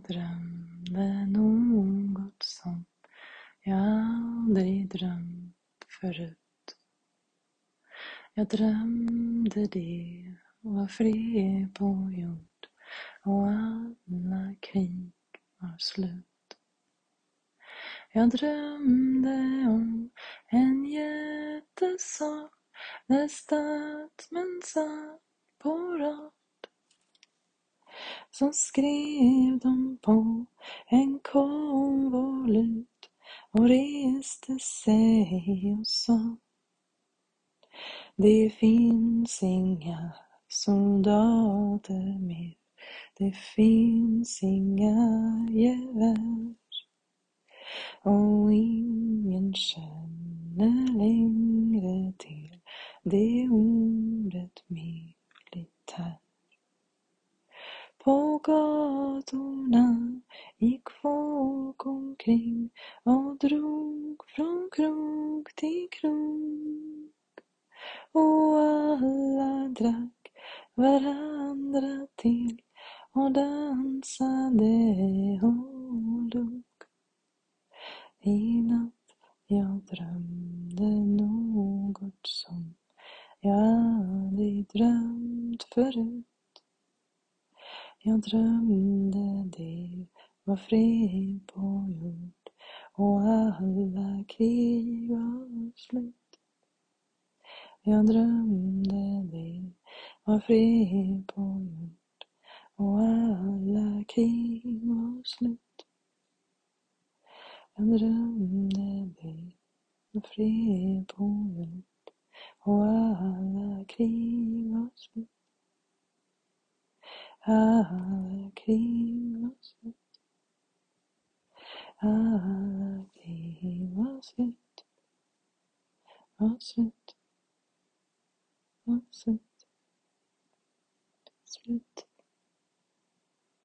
jag drömde något som jag aldrig drömt förut. Jag drömde det var fri på jord och alla krig var slut. Jag drömde om en jättesal där statsmän satt på rad så skrev de på en konvolut och reste sig och sa Det finns inga soldater mer. Det finns inga gevär. Och ingen känner längre till det ordet militär. På gatorna gick folk omkring och drog från krog till krog. Och alla drack varandra till och dansade och log. I natt jag drömde något som jag aldrig drömt förut. Jag drömde det var fred på jord och alla krig var slut. Jag drömde det var fred på jord och alla krig var slut. Jag drömde det var fred på jord och alla krig var slut. Alla krig var slut. Alla krig var